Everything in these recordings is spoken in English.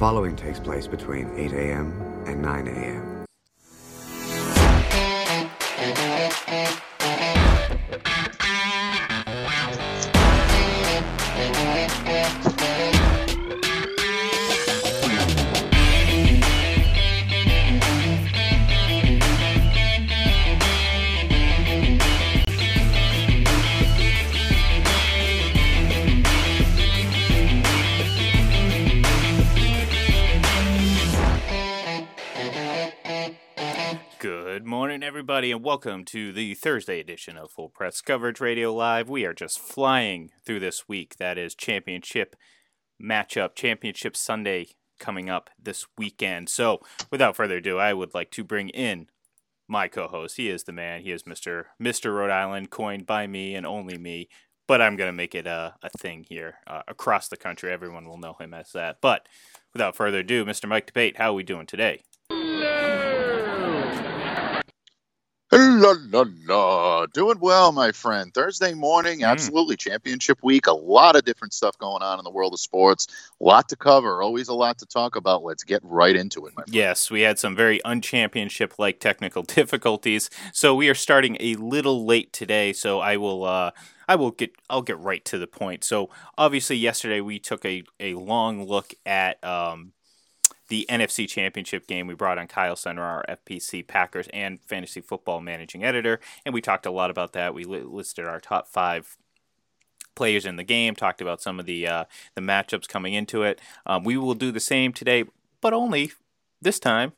following takes place between 8 a.m. and 9 a.m. everybody, and welcome to the Thursday edition of Full Press Coverage Radio Live. We are just flying through this week. That is championship matchup, championship Sunday coming up this weekend. So, without further ado, I would like to bring in my co-host. He is the man. He is Mister Mister Rhode Island, coined by me and only me. But I'm gonna make it a, a thing here uh, across the country. Everyone will know him as that. But without further ado, Mr. Mike Debate, how are we doing today? La la la. Doing well, my friend. Thursday morning, absolutely. Championship week. A lot of different stuff going on in the world of sports. A lot to cover. Always a lot to talk about. Let's get right into it, my friend. Yes, we had some very unchampionship like technical difficulties, so we are starting a little late today. So I will, uh, I will get, I'll get right to the point. So obviously, yesterday we took a a long look at um, the NFC Championship game. We brought on Kyle Center, our FPC Packers and fantasy football managing editor, and we talked a lot about that. We li- listed our top five players in the game, talked about some of the uh, the matchups coming into it. Um, we will do the same today, but only this time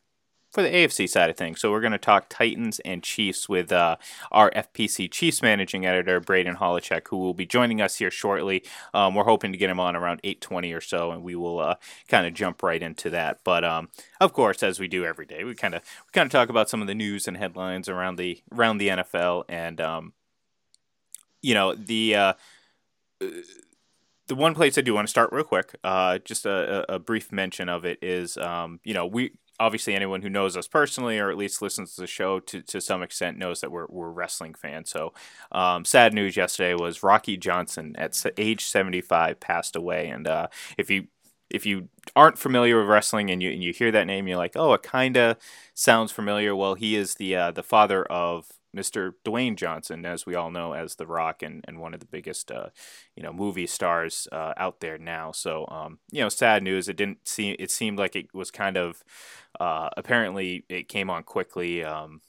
for the AFC side of things. So we're going to talk Titans and Chiefs with uh, our FPC Chiefs managing editor Braden Holecek, who will be joining us here shortly. Um, we're hoping to get him on around 8:20 or so, and we will uh, kind of jump right into that. But um, of course, as we do every day, we kind of we kind of talk about some of the news and headlines around the around the NFL, and um, you know the. Uh, the one place I do want to start real quick, uh, just a, a, brief mention of it is, um, you know, we obviously anyone who knows us personally or at least listens to the show to, to some extent knows that we're, we're wrestling fans. So um, sad news yesterday was Rocky Johnson at age 75 passed away. And uh, if you if you aren't familiar with wrestling and you and you hear that name, you're like, oh, it kind of sounds familiar. Well, he is the uh, the father of Mr. Dwayne Johnson, as we all know, as The Rock and, and one of the biggest, uh, you know, movie stars uh, out there now. So, um, you know, sad news. It didn't seem. It seemed like it was kind of. Uh, apparently, it came on quickly. Um,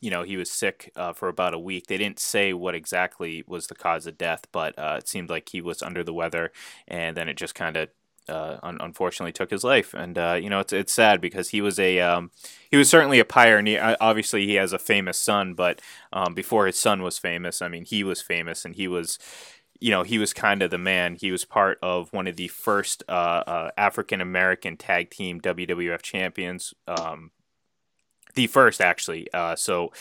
you know, he was sick uh, for about a week. They didn't say what exactly was the cause of death, but uh, it seemed like he was under the weather, and then it just kind of uh, un- unfortunately took his life, and uh, you know it's it's sad because he was a um, he was certainly a pioneer. Obviously, he has a famous son, but um, before his son was famous, I mean, he was famous, and he was. You know, he was kind of the man. He was part of one of the first uh, uh African American tag team WWF champions. Um, the first, actually. Uh, so,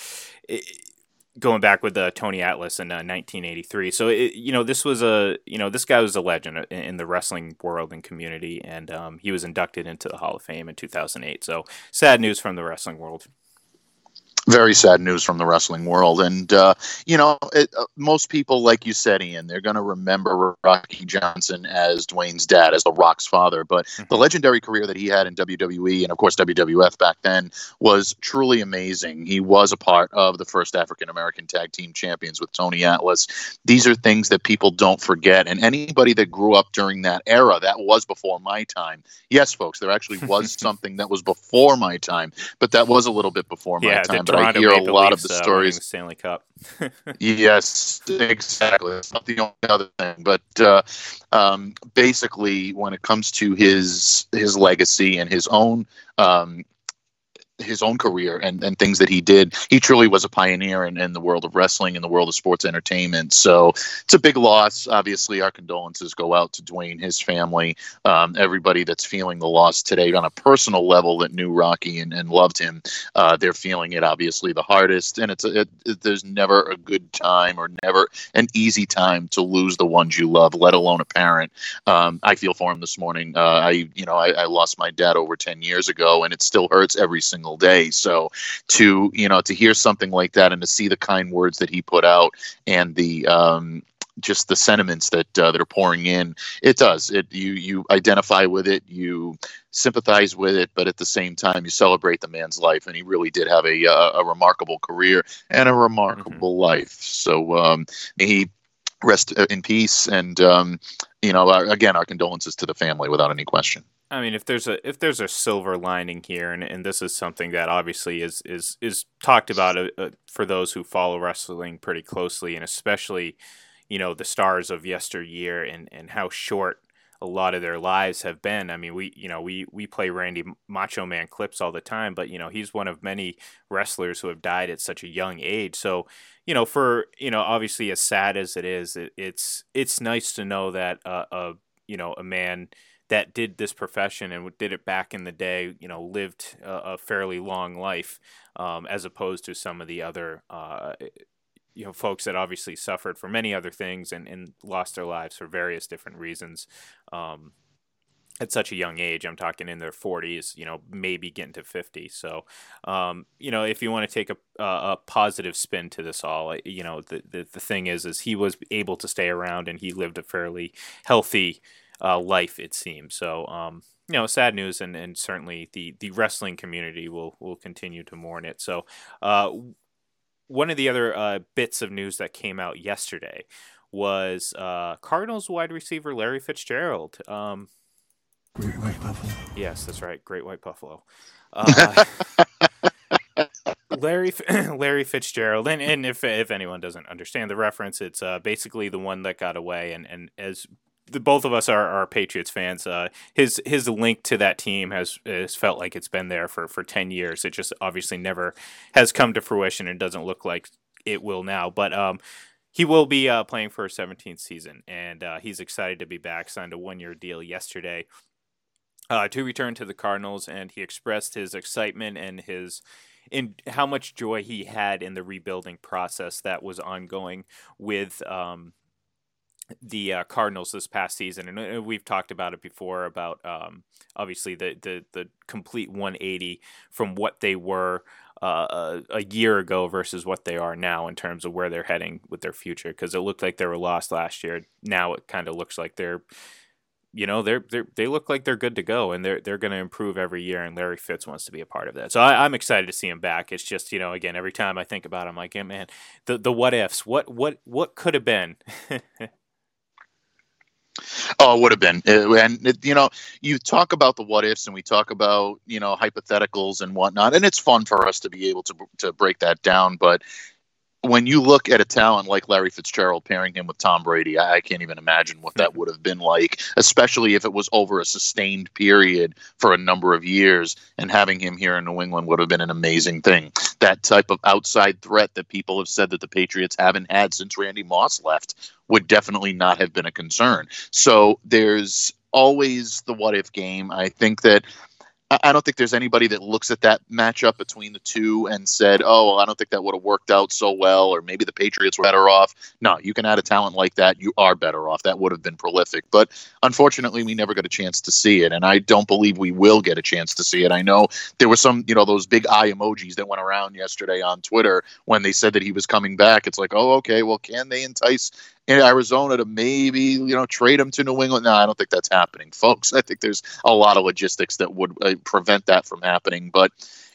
going back with uh, Tony Atlas in uh, 1983. So it, you know this was a you know this guy was a legend in, in the wrestling world and community, and um, he was inducted into the Hall of Fame in 2008. So sad news from the wrestling world very sad news from the wrestling world. And, uh, you know, it, uh, most people, like you said, Ian, they're going to remember Rocky Johnson as Dwayne's dad, as The Rock's father. But mm-hmm. the legendary career that he had in WWE and, of course, WWF back then was truly amazing. He was a part of the first African American tag team champions with Tony Atlas. These are things that people don't forget. And anybody that grew up during that era, that was before my time. Yes, folks, there actually was something that was before my time, but that was a little bit before my yeah, time. I hear a lot Leafs, of the uh, stories. the Stanley Cup. yes, exactly. It's not the only other thing, but uh, um, basically, when it comes to his his legacy and his own um, his own career and, and things that he did. He truly was a pioneer in, in the world of wrestling, in the world of sports entertainment. So it's a big loss. Obviously, our condolences go out to Dwayne, his family, um, everybody that's feeling the loss today on a personal level that knew Rocky and, and loved him. Uh, they're feeling it obviously the hardest. And it's a, it, it, there's never a good time or never an easy time to lose the ones you love, let alone a parent. Um, I feel for him this morning. Uh, I, you know, I, I lost my dad over 10 years ago and it still hurts every single single day. So to you know to hear something like that and to see the kind words that he put out and the um, just the sentiments that uh, that are pouring in. It does. It you you identify with it, you sympathize with it, but at the same time, you celebrate the man's life, and he really did have a a, a remarkable career and a remarkable mm-hmm. life. So um, may he rest in peace, and um, you know, our, again, our condolences to the family, without any question. I mean, if there's a if there's a silver lining here, and, and this is something that obviously is is is talked about uh, uh, for those who follow wrestling pretty closely, and especially, you know, the stars of yesteryear and and how short a lot of their lives have been. I mean, we you know we we play Randy Macho Man clips all the time, but you know he's one of many wrestlers who have died at such a young age. So you know, for you know, obviously as sad as it is, it, it's it's nice to know that uh, a you know a man that did this profession and did it back in the day, you know, lived a, a fairly long life, um, as opposed to some of the other, uh, you know, folks that obviously suffered for many other things and, and lost their lives for various different reasons. Um, at such a young age, I'm talking in their 40s, you know, maybe getting to 50. So, um, you know, if you want to take a, a positive spin to this all, you know, the, the, the thing is, is he was able to stay around and he lived a fairly healthy, uh, life, it seems. So, um, you know, sad news, and, and certainly the, the wrestling community will will continue to mourn it. So, uh, one of the other uh, bits of news that came out yesterday was uh, Cardinals wide receiver Larry Fitzgerald. Um, Great White Buffalo. Yes, that's right. Great White Buffalo. Uh, Larry Larry Fitzgerald, and, and if if anyone doesn't understand the reference, it's uh, basically the one that got away, and, and as the, both of us are, are Patriots fans. Uh, his his link to that team has, has felt like it's been there for, for ten years. It just obviously never has come to fruition, and doesn't look like it will now. But um, he will be uh, playing for a 17th season, and uh, he's excited to be back. Signed a one year deal yesterday. Uh, to return to the Cardinals, and he expressed his excitement and his in how much joy he had in the rebuilding process that was ongoing with um, the uh, Cardinals this past season, and uh, we've talked about it before about um, obviously the, the the complete 180 from what they were uh, a, a, year ago versus what they are now in terms of where they're heading with their future. Because it looked like they were lost last year. Now it kind of looks like they're, you know, they're they they look like they're good to go, and they're they're going to improve every year. And Larry Fitz wants to be a part of that. So I, am excited to see him back. It's just you know, again, every time I think about him, I'm like, yeah, man, the the what ifs, what what what could have been. Oh, it would have been. And, it, you know, you talk about the what ifs and we talk about, you know, hypotheticals and whatnot. And it's fun for us to be able to, to break that down. But when you look at a talent like Larry Fitzgerald pairing him with Tom Brady, I, can't even imagine what that would have been like, especially if it was over a sustained period for a number of years. And having him here in New England would have been an amazing thing. That type of outside threat that people have said that the Patriots haven't had since Randy Moss left would definitely not have been a concern. So there's always the what if game. I think that I don't think there's anybody that looks at that matchup between the two and said, "Oh, well, I don't think that would have worked out so well," or maybe the Patriots were better off. No, you can add a talent like that, you are better off. That would have been prolific, but unfortunately, we never got a chance to see it, and I don't believe we will get a chance to see it. I know there were some, you know, those big eye emojis that went around yesterday on Twitter when they said that he was coming back. It's like, oh, okay, well, can they entice in Arizona to maybe you know trade him to New England. No, I don't think that's happening, folks. I think there's a lot of logistics that would uh, prevent that from happening. But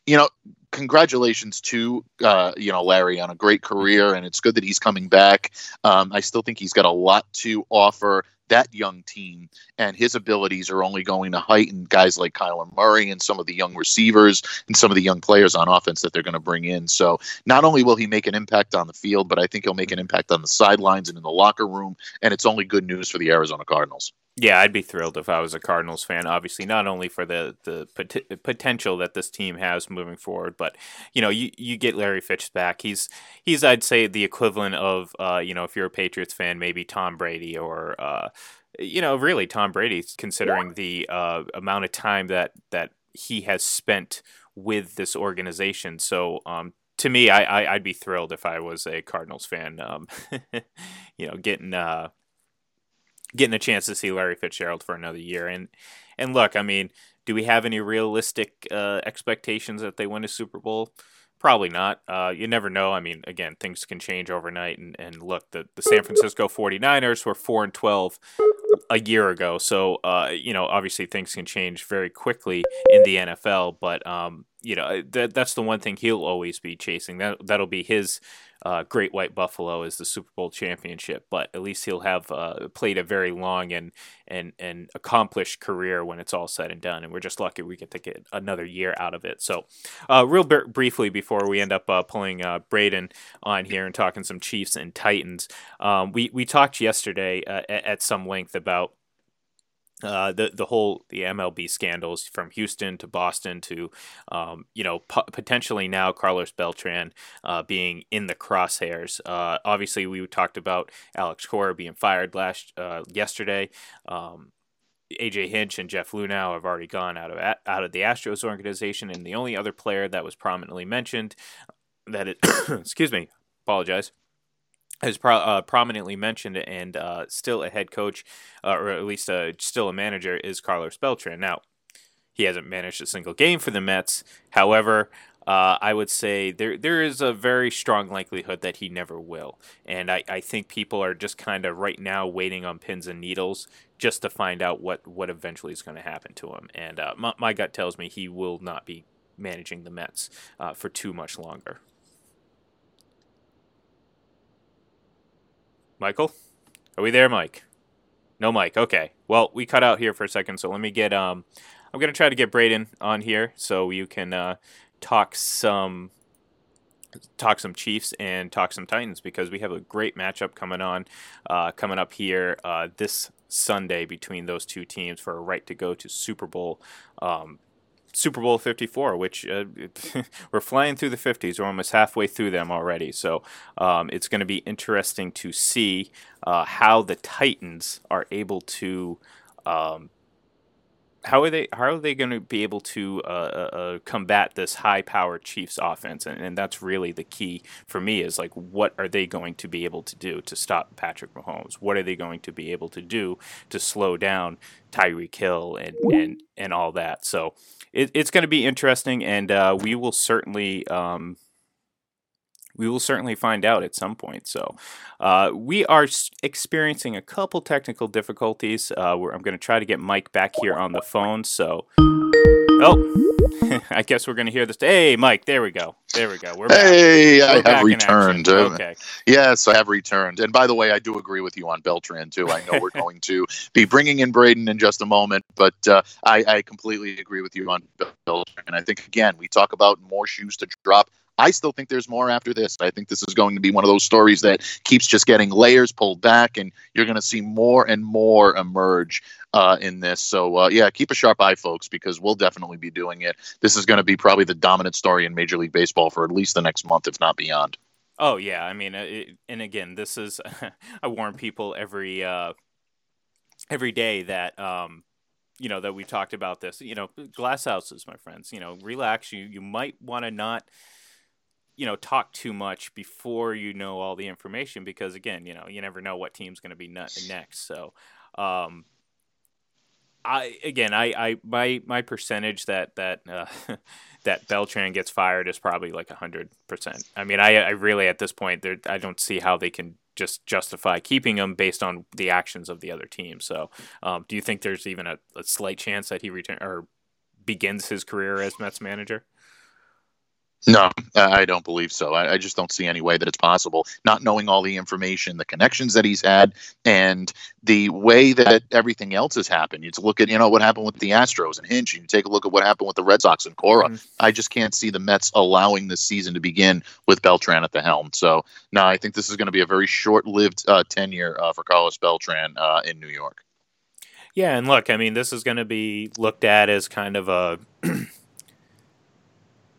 you know, congratulations to uh, you know Larry on a great career, and it's good that he's coming back. Um, I still think he's got a lot to offer that young team, and his abilities are only going to heighten guys like Kyler Murray and some of the young receivers and some of the young players on offense that they're going to bring in. So not only will he make an impact on the field, but I think he'll make an impact on the sidelines and in the locker room, and it's only good news for the Arizona Cardinals. Yeah, I'd be thrilled if I was a Cardinals fan. Obviously, not only for the the pot- potential that this team has moving forward, but you know, you, you get Larry Fitz back. He's he's I'd say the equivalent of uh, you know, if you're a Patriots fan, maybe Tom Brady or uh, you know, really Tom Brady, considering the uh, amount of time that that he has spent with this organization. So um, to me, I, I would be thrilled if I was a Cardinals fan. Um, you know, getting uh, getting a chance to see Larry Fitzgerald for another year. And and look, I mean, do we have any realistic uh, expectations that they win a Super Bowl? Probably not. Uh, you never know. I mean, again, things can change overnight. And, and look, the, the San Francisco 49ers were 4 and 12 a year ago. So, uh, you know, obviously things can change very quickly in the NFL. But, um, you know, that, that's the one thing he'll always be chasing. That, that'll be his uh, Great White Buffalo is the Super Bowl championship, but at least he'll have uh, played a very long and and and accomplished career when it's all said and done. And we're just lucky we get to get another year out of it. So, uh, real b- briefly before we end up uh, pulling uh, Braden on here and talking some Chiefs and Titans, um, we we talked yesterday uh, at, at some length about uh, the the whole the MLB scandals from Houston to Boston to um, you know p- potentially now Carlos Beltran uh, being in the crosshairs. Uh, obviously, we talked about Alex Cora being fired last uh, yesterday. Um, AJ Hinch and Jeff Luhnow have already gone out of out of the Astros organization, and the only other player that was prominently mentioned that it excuse me apologize is pro- uh, prominently mentioned and uh, still a head coach, uh, or at least uh, still a manager, is Carlos Beltran. Now, he hasn't managed a single game for the Mets. However, uh, I would say there there is a very strong likelihood that he never will. And I, I think people are just kind of right now waiting on pins and needles just to find out what, what eventually is going to happen to him. And uh, my, my gut tells me he will not be managing the Mets for too much longer. Michael? Are we there, Mike? No Mike. Okay. Well, we cut out here for a second, so let me get um I'm to try to get Braden on here so you can uh, talk some talk some Chiefs and talk some Titans because we have a great matchup coming on uh, coming up here uh, this Sunday between those two teams for a right to go to Super Bowl um, Super Bowl 54, which uh, we're flying through the 50s. We're almost halfway through them already. So um, it's going to be interesting to see uh, how the Titans are able to um, how are they how are they going to be able to uh, uh, uh, combat this high powered Chiefs offense and, and that's really the key for me is like what are they going to be able to do to stop Patrick Mahomes what are they going to be able to do to slow down Tyreek Hill and and and all that so it, it's going to be interesting and uh, we will certainly um, we will certainly find out at some point. So, uh, we are experiencing a couple technical difficulties. Uh, I'm going to try to get Mike back here on the phone. So, oh, I guess we're going to hear this. Hey, Mike, there we go. There we go. We're back. Hey, we're I back have returned. Uh, okay. Yes, I have returned. And by the way, I do agree with you on Beltran too. I know we're going to be bringing in Braden in just a moment, but uh, I, I completely agree with you on Beltran. And I think again, we talk about more shoes to drop I still think there's more after this. I think this is going to be one of those stories that keeps just getting layers pulled back, and you're going to see more and more emerge uh, in this. So, uh, yeah, keep a sharp eye, folks, because we'll definitely be doing it. This is going to be probably the dominant story in Major League Baseball for at least the next month, if not beyond. Oh yeah, I mean, it, and again, this is I warn people every uh, every day that um, you know that we talked about this. You know, glass houses, my friends. You know, relax. You you might want to not you know talk too much before you know all the information because again you know you never know what team's going to be next so um I again I, I my my percentage that that uh, that Beltran gets fired is probably like hundred percent. I mean I I really at this point I don't see how they can just justify keeping him based on the actions of the other team. So um, do you think there's even a, a slight chance that he return or begins his career as Mets manager? No, I don't believe so. I, I, just don't see any way that it's possible. Not knowing all the information, the connections that he's had, and the way that everything else has happened. You look at you know what happened with the Astros and Hinch, and you take a look at what happened with the Red Sox and Cora. Mm-hmm. I just can't see the Mets allowing this season to begin with Beltran at the helm. So no, I think this is going to be a very short-lived uh, tenure uh, for Carlos Beltran uh, in New York. Yeah, and look, I mean, this is going to be looked at as kind of a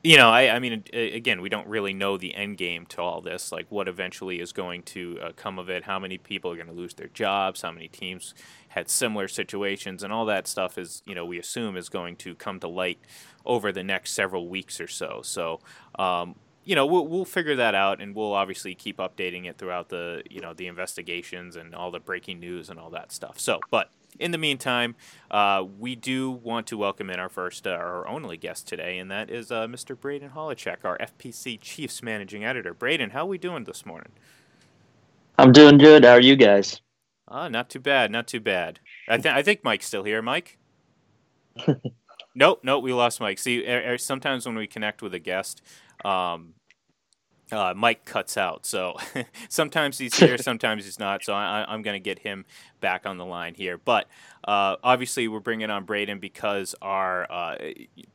you know, I, I mean, again, we don't really know the end game to all this, like what eventually is going to uh, come of it, how many people are going to lose their jobs, how many teams had similar situations, and all that stuff is, you know, we assume is going to come to light over the next several weeks or so. So, um, you know, we'll, we'll figure that out, and we'll obviously keep updating it throughout the, you know, the investigations and all the breaking news and all that stuff. So, but in the meantime, uh, we do want to welcome in our first, uh, our only guest today, and that is uh, Mr. Braden Holecek, our FPC Chiefs managing editor. Braden, how are we doing this morning? I'm doing good. How are you guys? Ah, not too bad, not too bad. I, th- I think Mike's still here. Mike? nope, nope, we lost Mike. See, er, er, sometimes when we connect with a guest, um, uh, Mike cuts out. So sometimes he's here, sometimes he's not. So I, am going to get him back on the line here. But uh, obviously, we're bringing on Braden because our uh,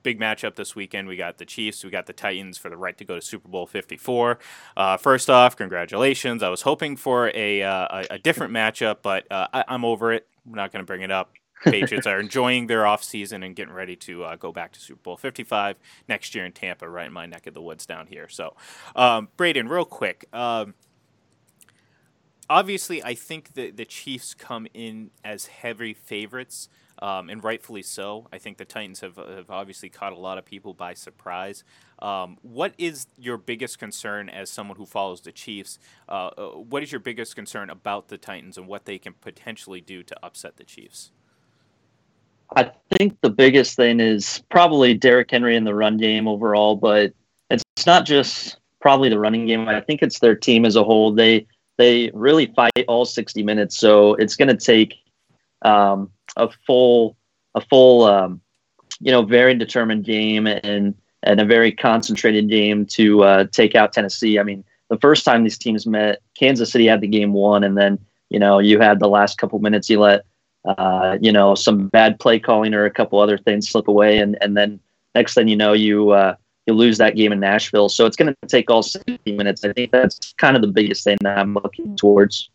big matchup this weekend we got the Chiefs, we got the Titans for the right to go to Super Bowl 54. Uh, first off, congratulations. I was hoping for a, uh, a, a, different matchup, but uh, I, I'm over it. I'm not going to bring it up. Patriots are enjoying their off season and getting ready to uh, go back to Super Bowl 55 next year in Tampa, right in my neck of the woods down here. So, um, Braden, real quick. Um, obviously, I think the the Chiefs come in as heavy favorites, um, and rightfully so. I think the Titans have have obviously caught a lot of people by surprise. Um, what is your biggest concern as someone who follows the Chiefs? Uh, uh what is your biggest concern about the Titans and what they can potentially do to upset the Chiefs? I think the biggest thing is probably Derrick Henry in the run game overall, but it's not just probably the running game. I think it's their team as a whole. They they really fight all 60 minutes, so it's going to take um, a full a full um, you know very determined game and and a very concentrated game to uh, take out Tennessee. I mean, the first time these teams met, Kansas City had the game won, and then you know you had the last couple minutes you let uh, you know, some bad play calling or a couple other things slip away, and and then next thing you know, you uh, you lose that game in Nashville. So it's going to take all 60 minutes. I think that's kind of the biggest thing that I'm looking towards.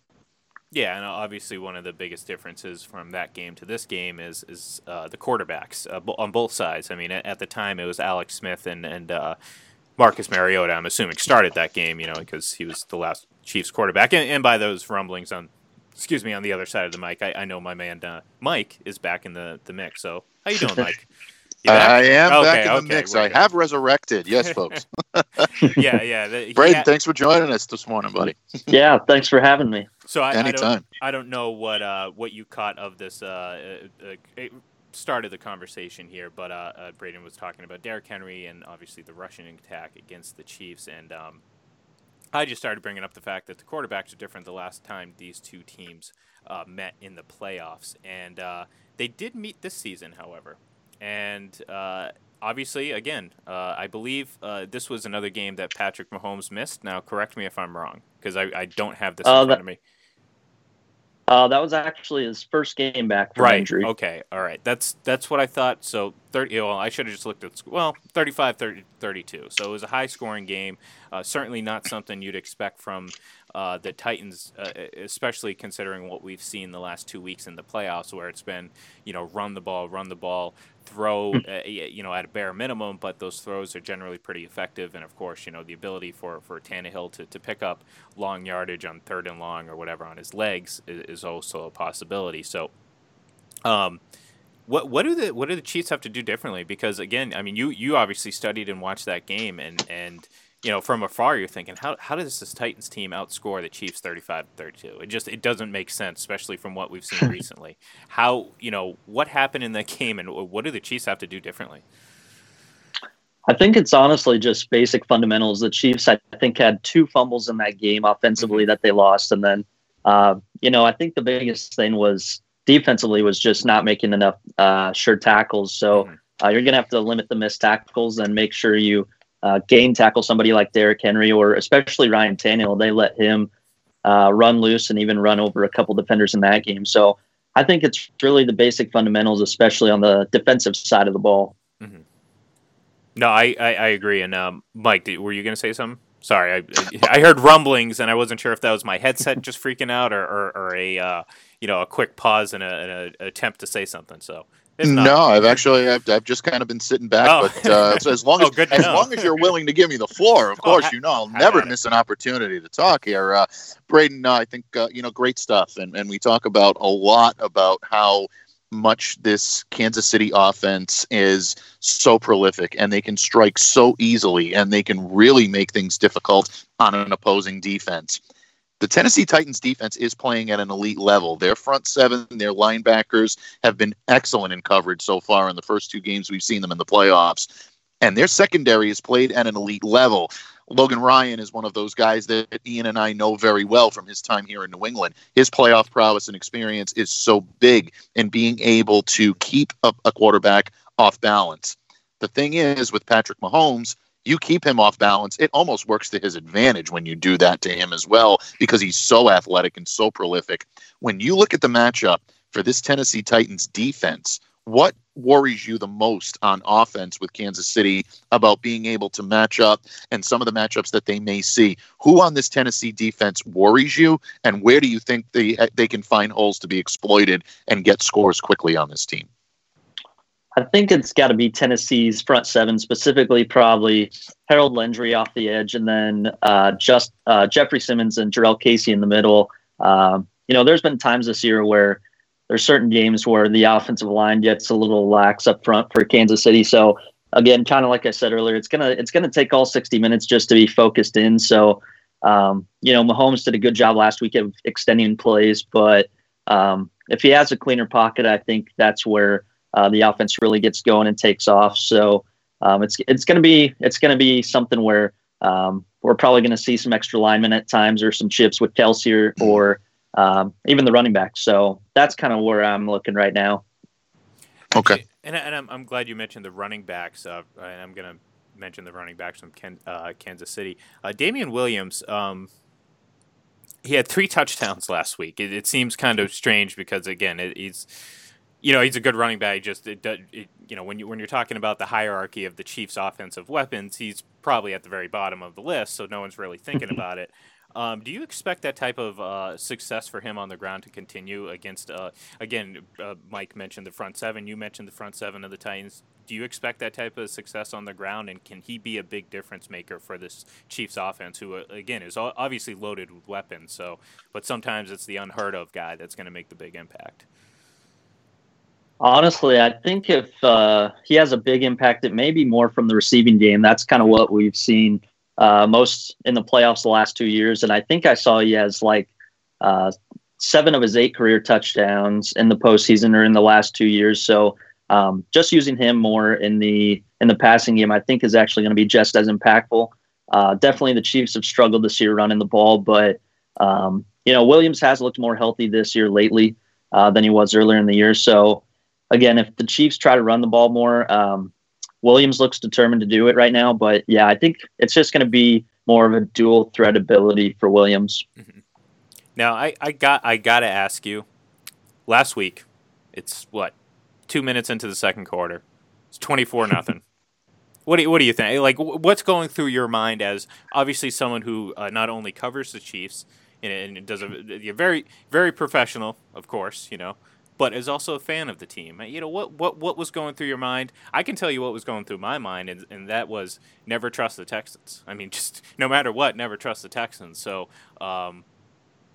Yeah, and obviously one of the biggest differences from that game to this game is is uh, the quarterbacks uh, on both sides. I mean, at, the time it was Alex Smith and and uh, Marcus Mariota. I'm assuming started that game, you know, because he was the last Chiefs quarterback. And, and by those rumblings on excuse me, on the other side of the mic, I, I know my man uh, Mike is back in the, the mix. So how you doing, Mike? You I am okay, back in okay, the mix. I have resurrected. Yes, folks. yeah, yeah. The, Braden, ha- thanks for joining us this morning, buddy. yeah, thanks for having me. So I, Anytime. I don't, I don't know what uh, what you caught of this. Uh, uh, uh started the conversation here, but uh, uh, Braden was talking about Derrick Henry and obviously the rushing attack against the Chiefs, and um, I just started bringing up the fact that the quarterbacks are different the last time these two teams uh, met in the playoffs. And uh, they did meet this season, however. And uh, obviously, again, uh, I believe uh, this was another game that Patrick Mahomes missed. Now, correct me if I'm wrong, because I, I, don't have this uh, in front of me. Uh, that was actually his first game back from right. injury. Okay. All right. That's that's what I thought. So 30. Well, I should have just looked at well 35 30, 32. So it was a high scoring game. Uh, certainly not something you'd expect from uh, the Titans, uh, especially considering what we've seen the last two weeks in the playoffs, where it's been you know run the ball, run the ball, throw, hmm. uh, you know, at a bare minimum, but those throws are generally pretty effective. And of course, you know, the ability for for Tannehill to, to pick up long yardage on third and long or whatever on his legs is, is also a possibility. So, um, what what do the what do the Chiefs have to do differently? Because again, I mean, you you obviously studied and watched that game, and and you know, from afar, you're thinking, how, how does this Titans team outscore the Chiefs 35 32? It just, it doesn't make sense, especially from what we've seen recently. How, you know, what happened in that game and what do the Chiefs have to do differently? I think it's honestly just basic fundamentals. The Chiefs, I think, had two fumbles in that game offensively mm-hmm. that they lost. And then, uh, you know, I think the biggest thing was defensively was just not making enough uh, sure tackles. So mm-hmm. uh, you're going to have to limit the missed tackles and make sure you uh, gain tackle somebody like Derrick Henry or especially Ryan Tannehill. They let him uh, run loose and even run over a couple defenders in that game. So I think it's really the basic fundamentals, especially on the defensive side of the ball. Mm-hmm. No, I, I, I, agree. And um, Mike, did, were you going to say something? Sorry, I, I heard rumblings and I wasn't sure if that was my headset just freaking out or, or, or a uh, you know a quick pause and an attempt to say something. So no, I've actually I've, I've just kind of been sitting back, oh. but uh, so as long as oh, as long as you're willing to give me the floor, of oh, course, you know I'll never miss an opportunity to talk here. Uh, Braden, uh, I think uh, you know great stuff, and and we talk about a lot about how much this Kansas City offense is so prolific and they can strike so easily and they can really make things difficult on an opposing defense the Tennessee Titans defense is playing at an elite level. Their front seven, their linebackers have been excellent in coverage so far in the first two games we've seen them in the playoffs. And their secondary is played at an elite level. Logan Ryan is one of those guys that Ian and I know very well from his time here in New England. His playoff prowess and experience is so big in being able to keep a, a quarterback off balance. The thing is, with Patrick Mahomes, you keep him off balance, it almost works to his advantage when you do that to him as well because he's so athletic and so prolific. When you look at the matchup for this Tennessee Titans defense, what worries you the most on offense with Kansas City about being able to match up and some of the matchups that they may see? Who on this Tennessee defense worries you, and where do you think they they can find holes to be exploited and get scores quickly on this team? I think it's got to be Tennessee's front seven, specifically probably Harold Landry off the edge, and then uh, just uh, Jeffrey Simmons and Jurrell Casey in the middle. Uh, you know, there's been times this year where there's certain games where the offensive line gets a little lax up front for Kansas City. So again, kind of like I said earlier, it's gonna it's gonna take all 60 minutes just to be focused in. So um, you know, Mahomes did a good job last week of extending plays, but um, if he has a cleaner pocket, I think that's where uh, the offense really gets going and takes off. So um, it's it's going to be it's going to be something where um, we're probably going to see some extra linemen at times or some chips with Kelce or, or um, even the running back. So that's kind of where I'm looking right now. Okay. And, and I'm, I'm glad you mentioned the running backs. Uh, and I'm going to mention the running backs from Ken, uh, Kansas City. Uh, Damien Williams, um, he had three touchdowns last week. It, it seems kind of strange because, again, it, he's you know he's a good running back. Just it, it, you know when you when you're talking about the hierarchy of the Chiefs' offensive weapons, he's probably at the very bottom of the list. So no one's really thinking about it. Um, do you expect that type of uh, success for him on the ground to continue against? Uh, again, uh, Mike mentioned the front seven. You mentioned the front seven of the Titans. Do you expect that type of success on the ground, and can he be a big difference maker for this Chiefs offense, who uh, again is obviously loaded with weapons? So, but sometimes it's the unheard of guy that's going to make the big impact. Honestly, I think if uh, he has a big impact, it may be more from the receiving game. That's kind of what we've seen uh, most in the playoffs the last two years. And I think I saw he has like uh, seven of his eight career touchdowns in the postseason or in the last two years. So um, just using him more in the in the passing game, I think is actually going to be just as impactful. Uh, definitely, the Chiefs have struggled this year running the ball, but um, you know Williams has looked more healthy this year lately uh, than he was earlier in the year. So again, if the Chiefs try to run the ball more, um, Williams looks determined to do it right now. But yeah, I think it's just going to be more of a dual threat ability for Williams. Mm-hmm. Now, I, I got I got to ask you. Last week, it's what two minutes into the second quarter. It's twenty four nothing. What do you, what do you think? Like, what's going through your mind as obviously someone who uh, not only covers the Chiefs and, and does a, a very very professional, of course, you know, but is also a fan of the team. You know what what what was going through your mind? I can tell you what was going through my mind, and, and that was never trust the Texans. I mean, just no matter what, never trust the Texans. So um,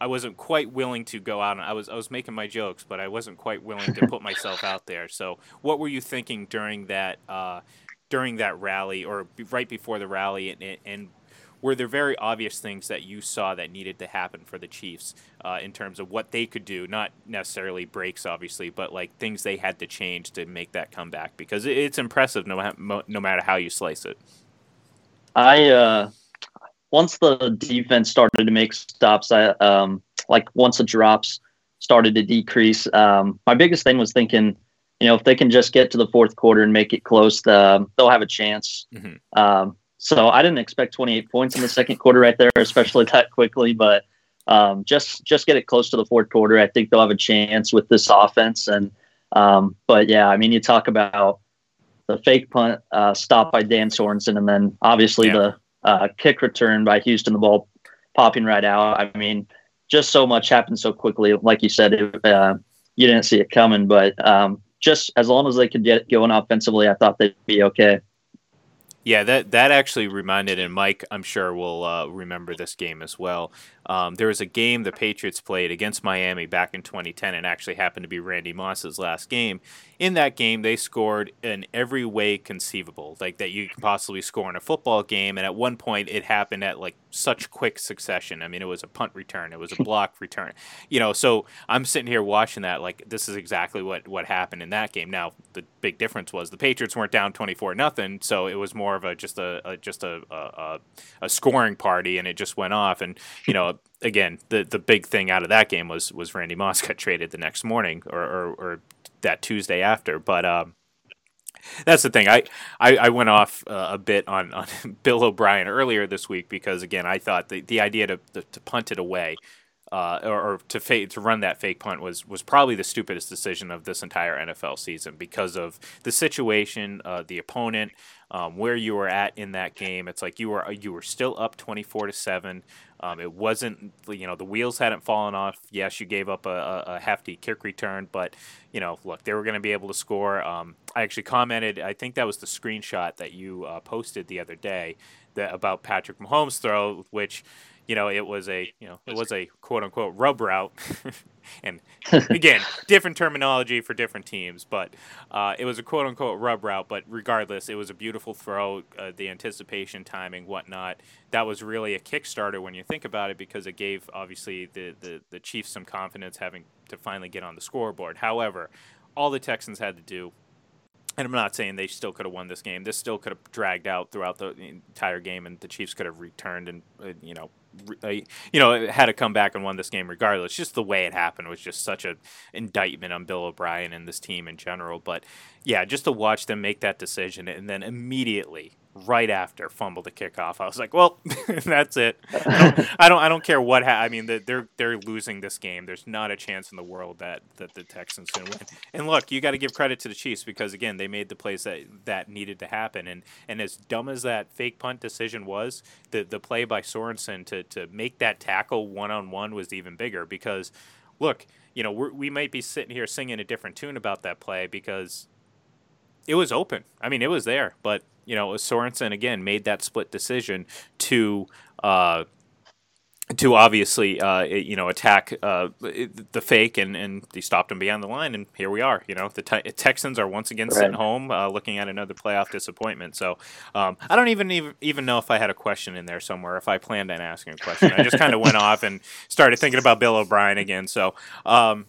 I wasn't quite willing to go out. And I was I was making my jokes, but I wasn't quite willing to put myself out there. So what were you thinking during that? Uh, during that rally, or right before the rally, and, and were there very obvious things that you saw that needed to happen for the Chiefs uh, in terms of what they could do? Not necessarily breaks, obviously, but like things they had to change to make that comeback because it's impressive no, no matter how you slice it. I uh, once the defense started to make stops, I um, like once the drops started to decrease. Um, my biggest thing was thinking, you know, if they can just get to the fourth quarter and make it close, the, they'll have a chance. Mm-hmm. Um, so I didn't expect 28 points in the second quarter right there, especially that quickly. But um, just just get it close to the fourth quarter. I think they'll have a chance with this offense. And um, but yeah, I mean, you talk about the fake punt uh, stop by Dan Sorensen, and then obviously yeah. the uh, kick return by Houston, the ball popping right out. I mean, just so much happened so quickly. Like you said, it, uh, you didn't see it coming, but um, just as long as they could get going offensively, I thought they'd be okay. Yeah, that that actually reminded, and Mike, I'm sure will uh, remember this game as well. Um, there was a game the Patriots played against Miami back in 2010, and actually happened to be Randy Moss's last game. In that game, they scored in every way conceivable, like that you can possibly score in a football game. And at one point, it happened at like such quick succession. I mean, it was a punt return, it was a block return. You know, so I'm sitting here watching that, like this is exactly what what happened in that game. Now, the big difference was the Patriots weren't down 24 nothing, so it was more of a just a, a just a, a a scoring party, and it just went off. And you know again, the the big thing out of that game was was Randy Moss got traded the next morning or or, or that Tuesday after. But um, that's the thing. I I, I went off uh, a bit on, on Bill O'Brien earlier this week because again I thought the, the idea to, to, to punt it away. Uh, or, or, to fake, to run that fake punt was was probably the stupidest decision of this entire NFL season because of the situation, uh, the opponent, um, where you were at in that game. It's like you were you were still up twenty four to seven. Um, it wasn't, you know, the wheels hadn't fallen off. Yes, you gave up a, a, hefty kick return, but, you know, look, they were going to be able to score. Um, I actually commented, I think that was the screenshot that you uh, posted the other day that about Patrick Mahomes' throw, which you know, it was a you know it was a quote unquote rub route, and again, different terminology for different teams, but uh, it was a quote unquote rub route. But regardless, it was a beautiful throw. Uh, the anticipation, timing, whatnot. That was really a Kickstarter when you think about it, because it gave obviously the the, the Chiefs some confidence having to finally get on the scoreboard. However, all the Texans had to do and I'm not saying they still could have won this game. This still could have dragged out throughout the entire game, and the Chiefs could have returned and uh, you know uh, you know, had to come back and won this game regardless. Just the way it happened was just such an indictment on Bill O'Brien and this team in general. But yeah, just to watch them make that decision and then immediately right after fumble the kickoff. I was like, well, that's it. I don't, I don't, I don't care what. Ha- I mean, they're they're losing this game. There's not a chance in the world that that the Texans can win. And look, you got to give credit to the Chiefs because again, they made the plays that that needed to happen. And and as dumb as that fake punt decision was, the the play by Sorensen to to make that tackle one on one was even bigger because, look, you know, we might be sitting here singing a different tune about that play because it was open. I mean, it was there, but you know, Sorensen again made that split decision to uh, to obviously uh, you know attack uh, the fake and and he stopped him beyond the line and here we are. You know, the te- Texans are once again right. sitting home uh, looking at another playoff disappointment. So um, I don't even, even even know if I had a question in there somewhere. If I planned on asking a question, I just kind of went off and started thinking about Bill O'Brien again. So. Um,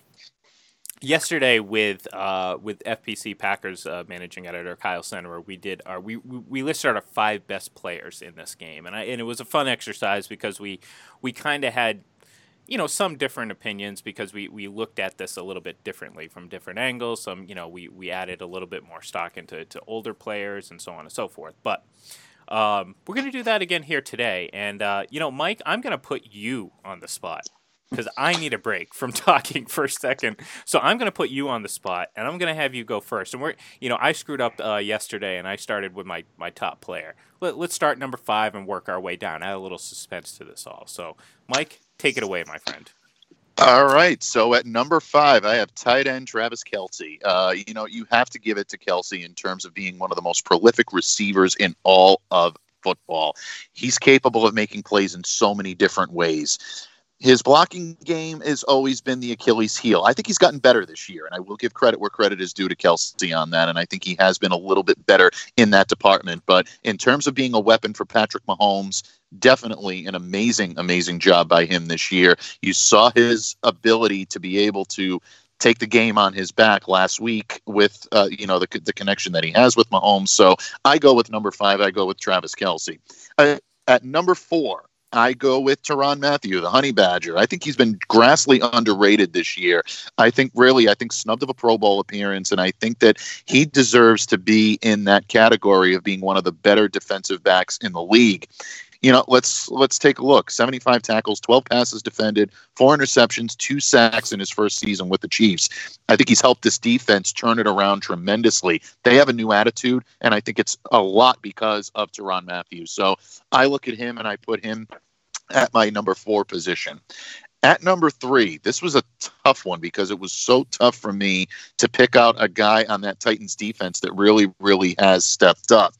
yesterday with uh, with FPC Packers uh, managing editor Kyle Center, we did our we, we listed our five best players in this game, and I and it was a fun exercise because we we kind of had you know some different opinions because we, we looked at this a little bit differently from different angles. Some you know we, we added a little bit more stock into to older players and so on and so forth, but. Um, we're going to do that again here today. And, uh, you know, Mike, I'm going to put you on the spot because I need a break from talking for a second. So I'm going to put you on the spot, and I'm going to have you go first. And we're, you know, I screwed up uh, yesterday, and I started with my my top player. Let, let's start number five and work our way down. Add a little suspense to this all. So, Mike, take it away, my friend. All right. So at number five, I have tight end Travis Kelce. Uh, you know, you have to give it to Kelce in terms of being one of the most prolific receivers in all of football. He's capable of making plays in so many different ways his blocking game has always been the Achilles heel. I think he's gotten better this year, and I will give credit where credit is due to Kelce on that. And I think he has been a little bit better in that department. But in terms of being a weapon for Patrick Mahomes, definitely an amazing, amazing job by him this year. You saw his ability to be able to take the game on his back last week with uh, you know the, the connection that he has with Mahomes. So I go with number five. I go with Travis Kelce. Uh, at number four, I go with Tyrann Mathieu, the Honey Badger. I think he's been grassly underrated this year. I think really, I think snubbed of a Pro Bowl appearance, and I think that he deserves to be in that category of being one of the better defensive backs in the league you know, let's let's take a look. 75 tackles, 12 passes defended, four interceptions, two sacks in his first season with the Chiefs. I think he's helped this defense turn it around tremendously. They have a new attitude, and I think it's a lot because of Tyrann Matthews. So I look at him and I put him at my number four position. At number three, this was a tough one because it was so tough for me to pick out a guy on that Titans defense that really, really has stepped up.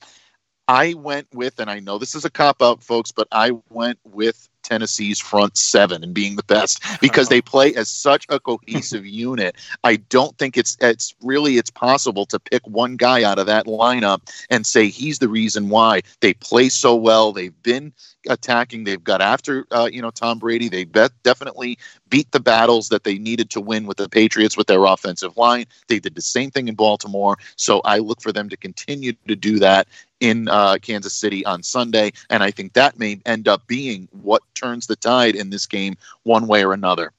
I went with, and I know this is a cop out, folks, but I went with Tennessee's front seven and being the best because they play as such a cohesive unit. I don't think it's it's really it's possible to pick one guy out of that lineup and say he's the reason why they play so well. They've been attacking. They've got after uh, you know Tom Brady. They bet definitely beat the battles that they needed to win with the Patriots with their offensive line. They did the same thing in Baltimore. So I look for them to continue to do that in uh, Kansas City on Sunday. And I think that may end up being what turns the tide in this game one way or another.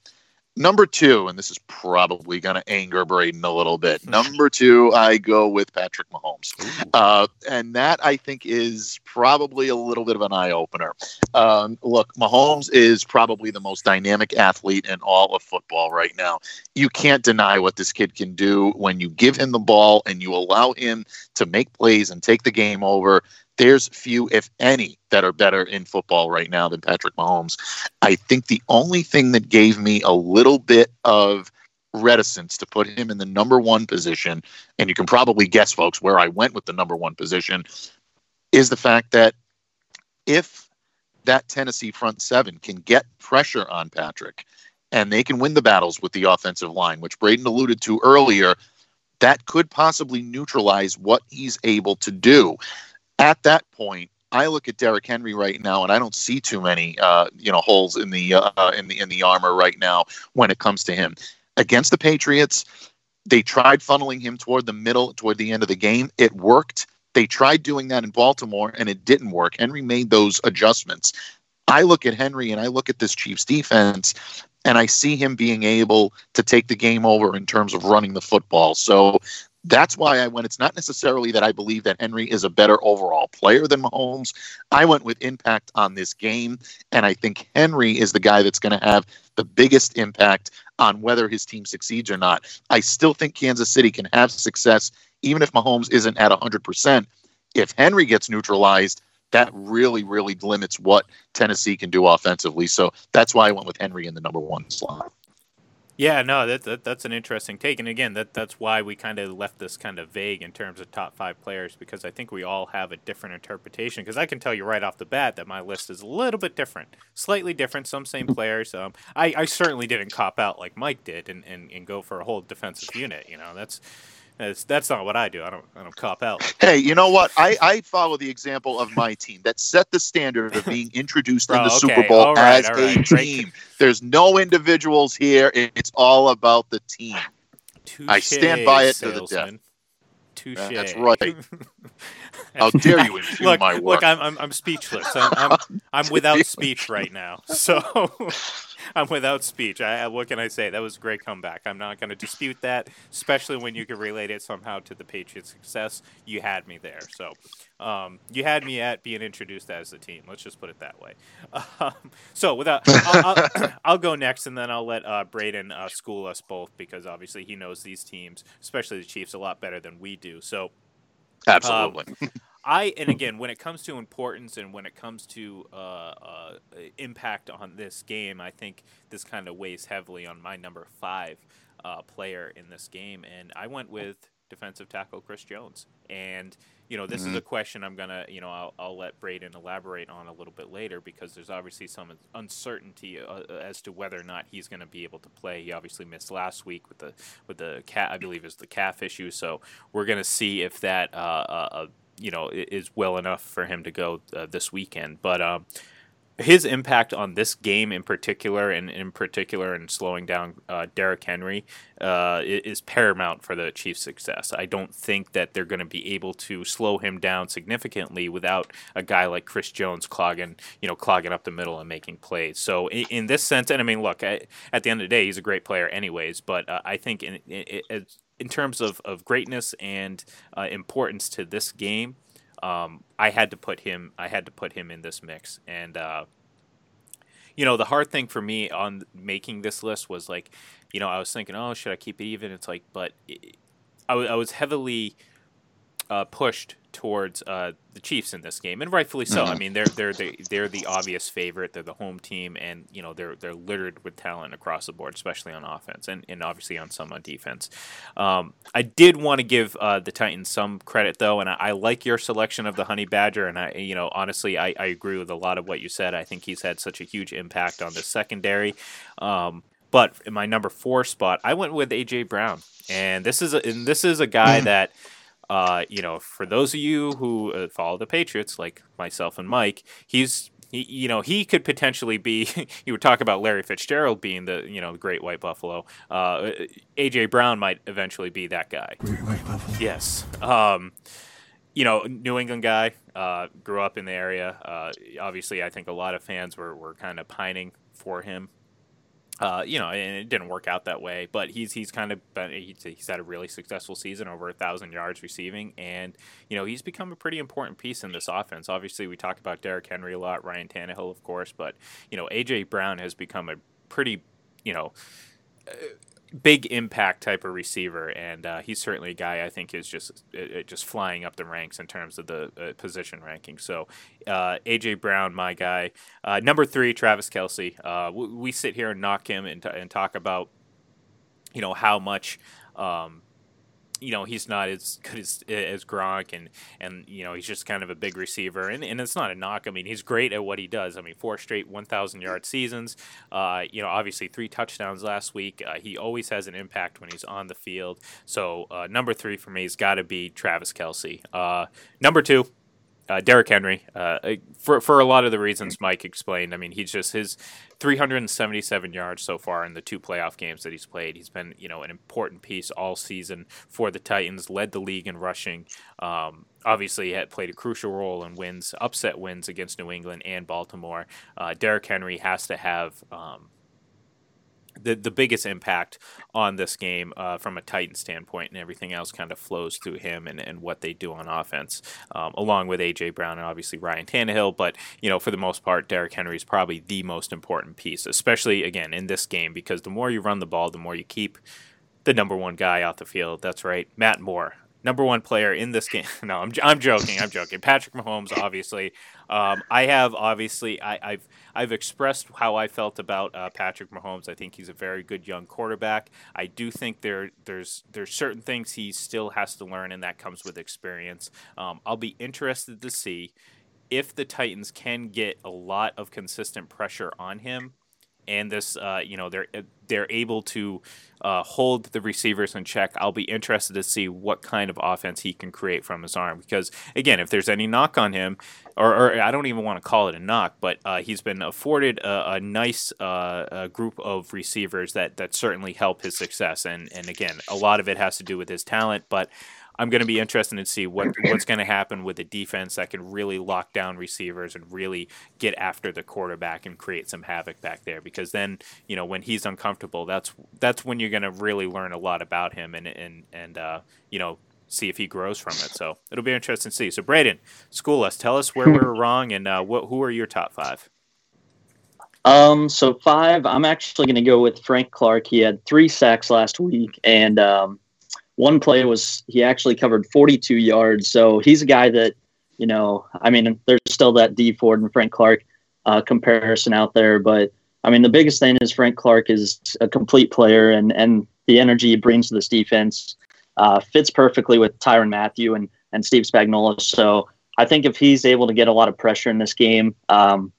Number two, and this is probably going to anger Braden a little bit. Number two, I go with Patrick Mahomes. Uh, and that I think is probably a little bit of an eye opener. Um, look, Mahomes is probably the most dynamic athlete in all of football right now. You can't deny what this kid can do when you give him the ball and you allow him to make plays and take the game over there's few, if any, that are better in football right now than Patrick Mahomes. I think the only thing that gave me a little bit of reticence to put him in the number one position, and you can probably guess, folks, where I went with the number one position, is the fact that if that Tennessee front seven can get pressure on Patrick and they can win the battles with the offensive line, which Braden alluded to earlier, that could possibly neutralize what he's able to do at that point, I look at Derrick Henry right now, and I don't see too many, uh, you know, holes in the uh, in the in the armor right now when it comes to him. Against the Patriots, they tried funneling him toward the middle, toward the end of the game. It worked. They tried doing that in Baltimore, and it didn't work. Henry made those adjustments. I look at Henry, and I look at this Chiefs defense, and I see him being able to take the game over in terms of running the football. So that's why I went. It's not necessarily that I believe that Henry is a better overall player than Mahomes. I went with impact on this game, and I think Henry is the guy that's going to have the biggest impact on whether his team succeeds or not. I still think Kansas City can have success even if Mahomes isn't at 100%. If Henry gets neutralized, that really, really limits what Tennessee can do offensively. So that's why I went with Henry in the number one slot. Yeah, no, that, that that's an interesting take, and again, that that's why we kind of left this kind of vague in terms of top five players because I think we all have a different interpretation. Because I can tell you right off the bat that my list is a little bit different, slightly different. Some same players. Um, I, I certainly didn't cop out like Mike did and, and, and go for a whole defensive unit. You know, that's that's, that's not what I do. I don't I don't cop out. Hey, you know what? I, I follow the example of my team that set the standard of being introduced in the okay. Super Bowl right, as right. a team. There's no individuals here. It's all about the team. Touché, I stand by it salesman. to the death. Touche. That's right. How dare you impugn look, my work? Look, I'm, I'm, I'm speechless. I'm, I'm, I'm without speech right now. So I'm without speech. I, what can I say? That was a great comeback. I'm not going to dispute that, especially when you can relate it somehow to the Patriots' success. You had me there. So um, you had me at being introduced as the team. Let's just put it that way. Um, so without, I'll, I'll, I'll, go next, and then I'll let uh, Braden uh, school us both because obviously he knows these teams, especially the Chiefs, a lot better than we do. So absolutely. Um, I and again, when it comes to importance and when it comes to uh, uh, impact on this game, I think this kind of weighs heavily on my number five uh, player in this game, and I went with defensive tackle Chris Jones. And you know, this mm-hmm. is a question I'm gonna, you know, I'll, I'll let Braden elaborate on a little bit later because there's obviously some uncertainty uh, as to whether or not he's going to be able to play. He obviously missed last week with the with the cat, I believe, is the calf issue. So we're going to see if that uh, uh, you know is well enough for him to go uh, this weekend. But um, his impact on this game in particular, and in particular in slowing down uh, Derrick Henry, uh, is paramount for the Chiefs' success. I don't think that they're going to be able to slow him down significantly without a guy like Chris Jones clogging, you know, clogging up the middle and making plays. So in, in this sense, and I mean, look, I, at the end of the day, he's a great player, anyways. But uh, I think in, in, in terms of, of greatness and uh, importance to this game, um, I had to put him. I had to put him in this mix, and uh, you know, the hard thing for me on making this list was like, you know, I was thinking, oh, should I keep it even? It's like, but it, I, I was heavily uh, pushed towards uh, the Chiefs in this game, and rightfully so. I mean, they're they're the, they're the obvious favorite. They're the home team, and you know they're they're littered with talent across the board, especially on offense and, and obviously on some on defense. Um, I did want to give uh, the Titans some credit though, and I, I, like your selection of the Honey Badger. And I, you know, honestly, I, I agree with a lot of what you said. I think he's had such a huge impact on the secondary. Um, but in my number four spot, I went with AJ Brown, and this is a, and this is a guy that uh, you know, for those of you who uh, follow the Patriots, like myself and Mike, he's he, you know, he could potentially be. you would talk about Larry Fitzgerald being the you know the Great White Buffalo. Uh, AJ Brown might eventually be that guy. Great White Buffalo. Yes. Um, you know, New England guy, uh, grew up in the area. Uh, obviously, I think a lot of fans were, were kind of pining for him uh, you know, and it didn't work out that way. But he's he's kind of been, he's, he's had a really successful season, over a thousand yards receiving, and you know he's become a pretty important piece in this offense. Obviously, we talk about Derrick Henry a lot, Ryan Tannehill, of course, but you know AJ Brown has become a pretty you know. Big impact type of receiver, and uh, he's certainly a guy I think is just uh, just flying up the ranks in terms of the uh, position ranking. So uh, AJ Brown, my guy, uh, number three, Travis Kelce. Uh, we, we, sit here and knock him and, t- and talk about you know how much. Um, you know he's not as good as as Gronk and and you know he's just kind of a big receiver and, and it's not a knock. I mean he's great at what he does. I mean four straight 1,000 yard seasons. Uh, you know obviously three touchdowns last week. Uh, he always has an impact when he's on the field. So uh, number three for me has got to be Travis Kelce. Uh, number two uh, Derrick Henry, uh, for for a lot of the reasons Mike explained. I mean, he's just his 377 yards so far in the two playoff games that he's played. He's been you know an important piece all season for the Titans. Led the league in rushing. Um, obviously, had played a crucial role in wins, upset wins against New England and Baltimore. Uh, Derrick Henry has to have. Um, the the biggest impact on this game uh, from a Titan standpoint, and everything else kind of flows through him and, and what they do on offense, um, along with AJ Brown and obviously Ryan Tannehill. But you know, for the most part, Derrick Henry is probably the most important piece, especially again in this game because the more you run the ball, the more you keep the number one guy off the field. That's right, Matt Moore number one player in this game. No, I'm, I'm joking. I'm joking. Patrick Mahomes, obviously. Um, I have obviously I, have I've expressed how I felt about uh, Patrick Mahomes. I think he's a very good young quarterback. I do think there there's there's certain things he still has to learn, and that comes with experience. Um, I'll be interested to see if the Titans can get a lot of consistent pressure on him and this uh, you know they're they're able to uh, hold the receivers in check. I'll be interested to see what kind of offense he can create from his arm because again, if there's any knock on him, or, or I don't even want to call it a knock, but uh, he's been afforded a, a nice uh, a group of receivers that that certainly help his success. And and again, a lot of it has to do with his talent, but I'm going to be interested to see what what's going to happen with a defense that can really lock down receivers and really get after the quarterback and create some havoc back there. Because then, you know, when he's uncomfortable, that's that's when you're going to really learn a lot about him and and and uh, you know see if he grows from it. So it'll be interesting to see. So Braden, school us. Tell us where we are wrong and uh, what who are your top five. Um, so five, I'm actually going to go with Frank Clark. He had three sacks last week, and um, one play was he actually covered 42 yards. So he's a guy that, you know, I mean, there's still that Dee Ford and Frank Clark uh, comparison out there, but I mean, the biggest thing is Frank Clark is a complete player, and and the energy he brings to this defense uh, fits perfectly with Tyrann Mathieu and and Steve Spagnuolo. So I think if he's able to get a lot of pressure in this game, um,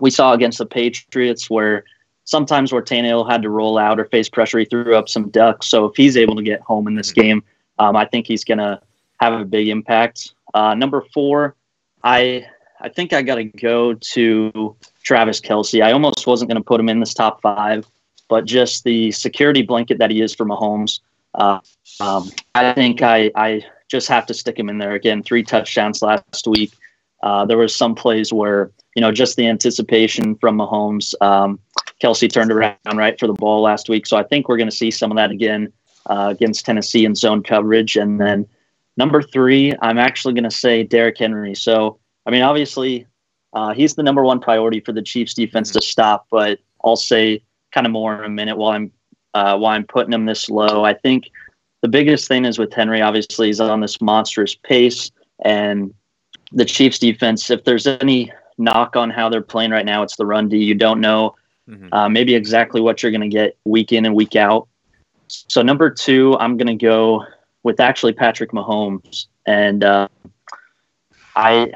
we saw against the Patriots where sometimes where Tannehill had to roll out or face pressure, he threw up some ducks. So if he's able to get home in this mm-hmm. game, um, I think he's going to have a big impact. Uh, number four, I I think I got to go to Travis Kelce. I almost wasn't going to put him in this top five, but just the security blanket that he is for Mahomes, uh, um, I think I, I just have to stick him in there again. Three touchdowns last week. Uh, there was some plays where you know just the anticipation from Mahomes. Um, Kelce turned around right for the ball last week. So I think we're going to see some of that again uh, against Tennessee in zone coverage. And then number three, I'm actually going to say Derrick Henry. So, I mean, obviously, uh, he's the number one priority for the Chiefs defense to stop, but I'll say kind of more in a minute while I'm uh, while I'm putting him this low. I think the biggest thing is with Henry, obviously, he's on this monstrous pace. And the Chiefs defense, if there's any knock on how they're playing right now, it's the run D. You don't know mm-hmm. uh, maybe exactly what you're going to get week in and week out. So, number two, I'm going to go with actually Patrick Mahomes. And uh, I,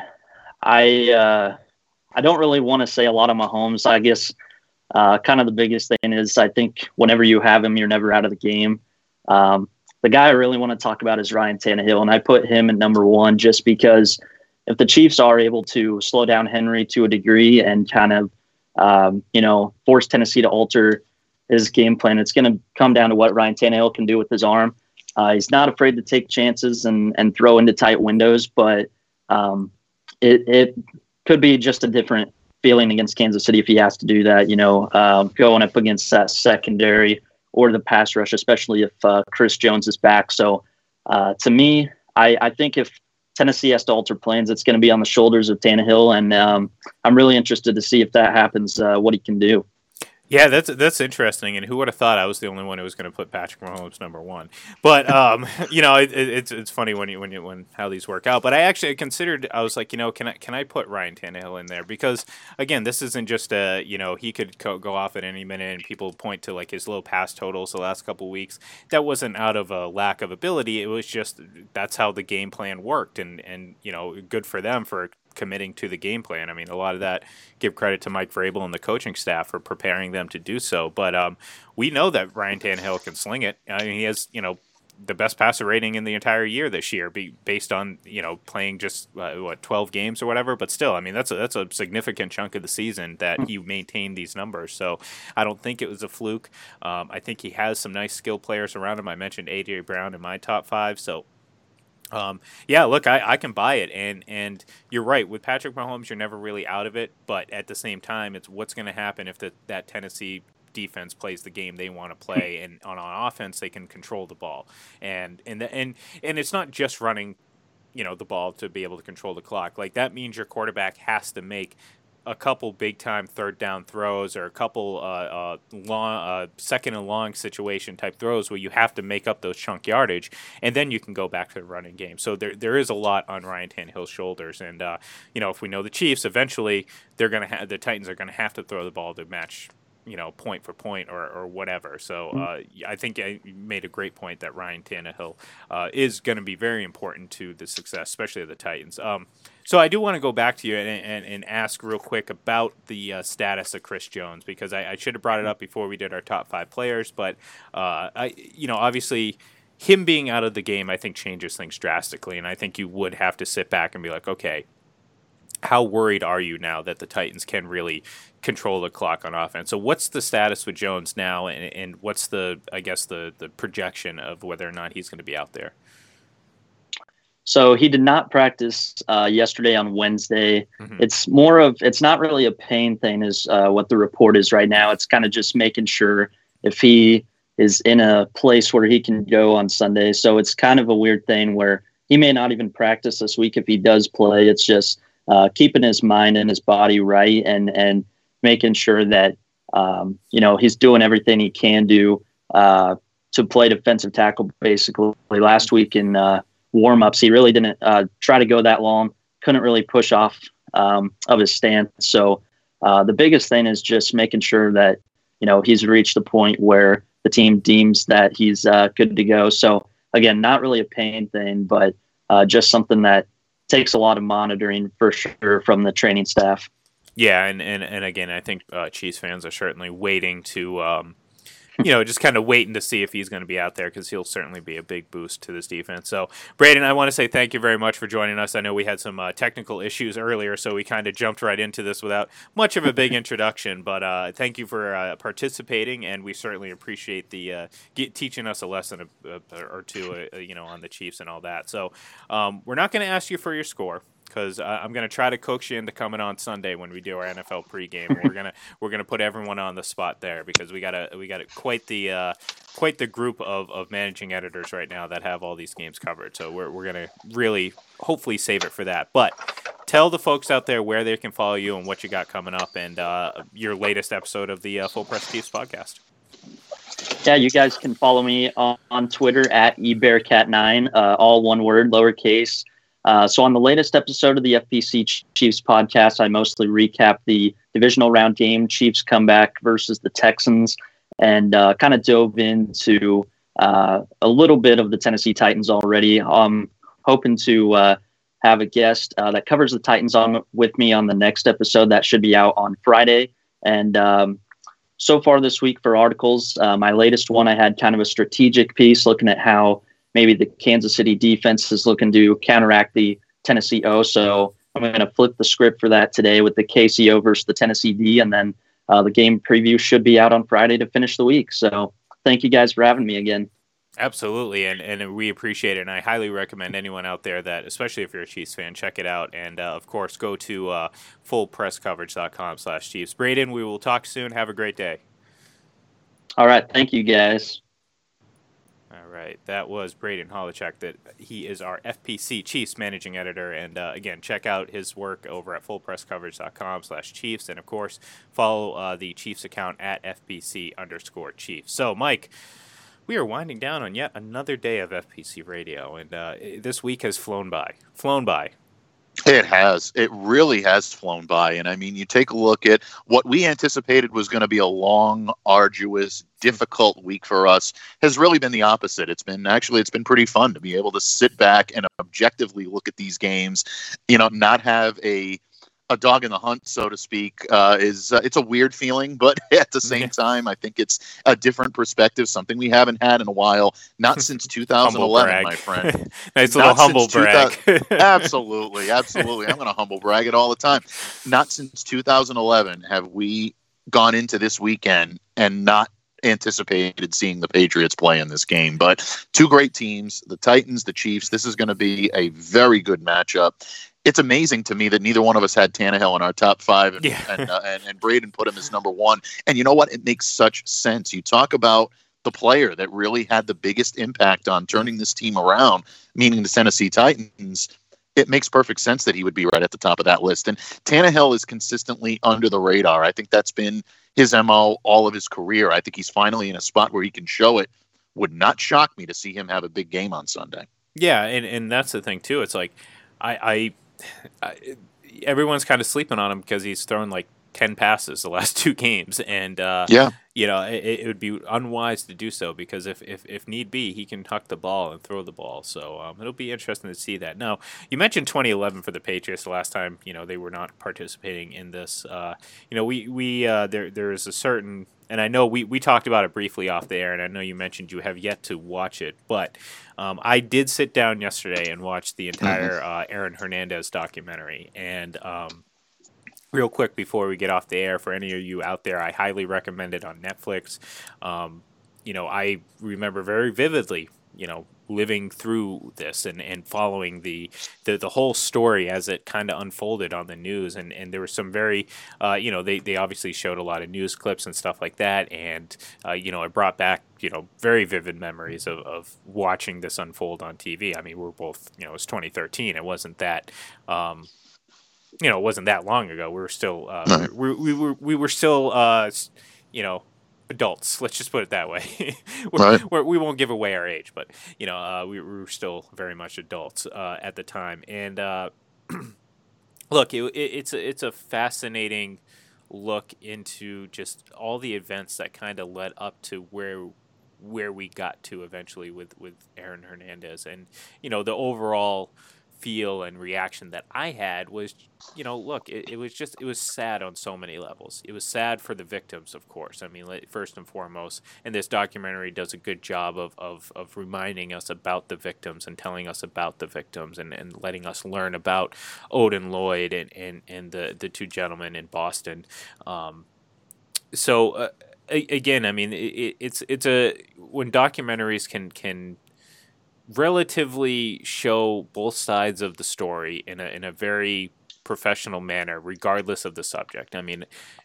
I, uh, I don't really want to say a lot of Mahomes. I guess uh, kind of the biggest thing is I think whenever you have him, you're never out of the game. Um, the guy I really want to talk about is Ryan Tannehill, and I put him at number one just because if the Chiefs are able to slow down Henry to a degree and kind of, um, you know, force Tennessee to alter his game plan, it's going to come down to what Ryan Tannehill can do with his arm. Uh, he's not afraid to take chances and, and throw into tight windows, but um, it, it could be just a different feeling against Kansas City if he has to do that. You know, um, going up against that secondary or the pass rush, especially if uh, Chris Jones is back. So uh, to me, I, I think if Tennessee has to alter plans, it's going to be on the shoulders of Tannehill, and um, I'm really interested to see if that happens, uh, what he can do. Yeah, that's that's interesting. And who would have thought I was the only one who was going to put Patrick Mahomes number one? But um, you know, it, it, it's it's funny when you when you when how these work out. But I actually considered. I was like, you know, can I can I put Ryan Tannehill in there because again, this isn't just a you know he could co- go off at any minute, and people point to like his low pass totals the last couple weeks. That wasn't out of a lack of ability. It was just that's how the game plan worked, and and you know, good for them for committing to the game plan. I mean, a lot of that give credit to Mike Vrabel and the coaching staff for preparing them to do so. But um, we know that Ryan Tannehill can sling it. I mean, he has you know the best passer rating in the entire year this year, be, based on you know playing just uh, what twelve games or whatever. But still, I mean that's a that's a significant chunk of the season that he maintained these numbers. So I don't think it was a fluke. Um, I think he has some nice skill players around him. I mentioned AJ Brown in my top five, so um, yeah, look, I, I can buy it, and and you're right with Patrick Mahomes, you're never really out of it. But at the same time, it's what's going to happen if the, that Tennessee defense plays the game they want to play, and on, on offense they can control the ball, and and the, and and it's not just running, you know, the ball to be able to control the clock. Like that means your quarterback has to make a couple big time third down throws or a couple uh, uh, long, uh, second and long situation type throws where you have to make up those chunk yardage, and then you can go back to the running game. So there there is a lot on Ryan Tannehill's shoulders, and uh, you know if we know the Chiefs, eventually they're gonna have the Titans are gonna have to throw the ball to match you know point for point or, or whatever. So mm-hmm. uh, I think I made a great point that Ryan Tannehill uh, is going to be very important to the success, especially of the Titans. Um, so I do want to go back to you and, and, and ask real quick about the uh, status of Chris Jones because I, I, should have brought it up before we did our top five players, but uh, I you know obviously him being out of the game I think changes things drastically, and I think you would have to sit back and be like, okay, how worried are you now that the Titans can really control the clock on offense? So what's the status with Jones now, and, and what's the I guess the the projection of whether or not he's going to be out there? So he did not practice uh, yesterday on Wednesday. Mm-hmm. It's more of it's not really a pain thing, is uh, what the report is right now. It's kind of just making sure if he is in a place where he can go on Sunday. So it's kind of a weird thing where he may not even practice this week if he does play. It's just uh, keeping his mind and his body right and and making sure that um, you know he's doing everything he can do uh, to play defensive tackle. Basically, last week in uh, warmups, he really didn't uh, try to go that long. Couldn't really push off um, of his stance. So uh, the biggest thing is just making sure that you know he's reached the point where the team deems that he's uh, good to go. So again, not really a pain thing, but just something that takes a lot of monitoring for sure from the training staff. Yeah, and and, and again, I think uh, Chiefs fans are certainly waiting to um, you know, just kind of waiting to see if he's going to be out there because he'll certainly be a big boost to this defense. So, Braden, I want to say thank you very much for joining us. I know we had some uh, technical issues earlier, so we kind of jumped right into this without much of a big introduction. But uh, thank you for uh, participating, and we certainly appreciate the uh, get, teaching us a lesson or two, uh, you know, on the Chiefs and all that. So, um, we're not going to ask you for your score because uh, I'm to try to coax you into coming on Sunday when we do our NFL pregame. we're gonna we're gonna put everyone on the spot there because we got a we got quite the uh, quite the group of, of managing editors right now that have all these games covered. So we're we're gonna really hopefully save it for that. But tell the folks out there where they can follow you and what you got coming up and uh, your latest episode of the uh, Full Press Chiefs podcast. Yeah, you guys can follow me on, on Twitter at ebearcat9, uh, all one word, lowercase. Uh, so on the latest episode of the FPC Chiefs podcast, I mostly recap the divisional round game, Chiefs comeback versus the Texans, and uh, kind of dove into uh, a little bit of the Tennessee Titans already. I'm hoping to uh, have a guest uh, that covers the Titans on with me on the next episode that should be out on Friday. And um, so far this week for articles, my latest one, I had kind of a strategic piece looking at how maybe the Kansas City defense is looking to counteract the Tennessee O. So I'm going to flip the script for that today with the KCO versus the Tennessee D, and then uh, the game preview should be out on Friday to finish the week. So thank you guys for having me again. Absolutely, and, and we appreciate it. And I highly recommend anyone out there that, especially if you're a Chiefs fan, check it out. And uh, of course, go to uh, fullpresscoverage.com slash Chiefs. Braden, we will talk soon. Have a great day. All right. Thank you, guys. Right. That was Braden Holecek. That he is our FPC Chiefs managing editor. And uh, again, check out his work over at fullpresscoverage.com slash Chiefs. And of course, follow uh, the Chiefs account at FPC underscore Chiefs. So, Mike we are winding down on yet another day of FPC radio, and uh, this week has flown by. Flown by. It has. It really has flown by. And I mean, you take a look at what we anticipated was going to be a long, arduous, difficult week for us has really been the opposite. It's been actually, it's been pretty fun to be able to sit back and objectively look at these games, you know, not have a a dog in the hunt, so to speak, uh, is uh, it's a weird feeling, but at the same time, I think it's a different perspective, something we haven't had in a while, not since 2011, my friend. nice little humble brag. absolutely, absolutely. I'm going to humble brag it all the time. Not since 2011 have we gone into this weekend and not anticipated seeing the Patriots play in this game. But two great teams, the Titans, the Chiefs. This is going to be a very good matchup it's amazing to me that neither one of us had Tannehill in our top five, and yeah. and, uh, and, and Braden put him as number one. And you know what? It makes such sense. You talk about the player that really had the biggest impact on turning this team around, meaning the Tennessee Titans. It makes perfect sense that he would be right at the top of that list. And Tannehill is consistently under the radar. I think that's been his mo all of his career. I think he's finally in a spot where he can show it. Would not shock me to see him have a big game on Sunday. Yeah, and, and that's the thing too. It's like I, I everyone's kind of sleeping on him because he's thrown like 10 passes the last two games and uh, yeah you know it, it, would be unwise to do so because if, if, if need be he can tuck the ball and throw the ball so um, it'll be interesting to see that now you mentioned 2011 for the patriots the last time you know they were not participating in this uh, you know we, we uh, there there is a certain and I know we, we talked about it briefly off the air, and I know you mentioned you have yet to watch it, but um, I did sit down yesterday and watch the entire mm-hmm. uh, Aaron Hernandez documentary. And um, real quick before we get off the air, for any of you out there, I highly recommend it on Netflix. Um, you know, I remember very vividly, you know, living through this and, and following the, the, the whole story as it kind of unfolded on the news. And, and there were some very, uh, you know, they, they obviously showed a lot of news clips and stuff like that. And, uh, you know, it brought back, you know, very vivid memories of, of watching this unfold on TV. I mean, we are both, you know, it was 2013. It wasn't that, um, you know, it wasn't that long ago. We were still, uh, we, we, were, we were still, uh, you know, adults. Let's just put it that way. right. we're, we will not give away our age, but you know, uh, we, we, were still very much adults uh, at the time. And uh, look, it, it, it's a, it's a fascinating look into just all the events that kind of led up to where where we got to eventually with with Aaron Hernandez, and you know the overall feel and reaction that I had was, you know, look, it, it, was just, it was sad on so many levels. It was sad for the victims, of course. I mean, first and foremost, and this documentary does a good job of, of, of reminding us about the victims and telling us about the victims and, and letting us learn about Odin Lloyd and, and, and the, the two gentlemen in Boston. Um, so, uh, again, I mean, it, it's, it's a, when documentaries can, can relatively show both sides of the story in a in a very professional manner, regardless of the subject. I mean,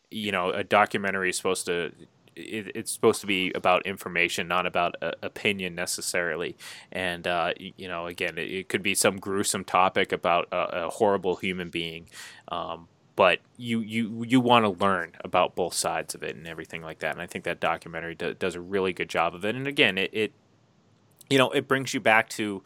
you know, a documentary is supposed to it, it's supposed to be about information, not about uh, opinion necessarily. And uh, you know, again, it, it, could be some gruesome topic about a, a horrible human being. Um, but you you you want to learn about both sides of it and everything like that. And I think that documentary do, does a really good job of it. And again, it, it you know it brings you back to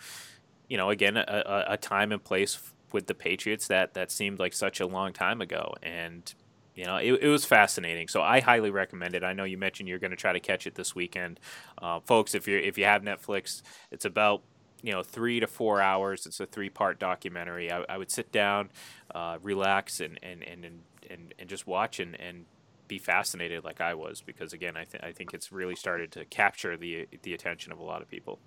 you know again a, a time and place with the Patriots that that seemed like such a long time ago and you know, it, it was fascinating. So I highly recommend it. I know you mentioned you're going to try to catch it this weekend, uh, folks. If you're, if you have Netflix, it's about you know three to four hours. It's a three part documentary. I, I, would sit down, uh, relax, and and, and and and just watch and and be fascinated like I was because again I th- I think it's really started to capture the the attention of a lot of people.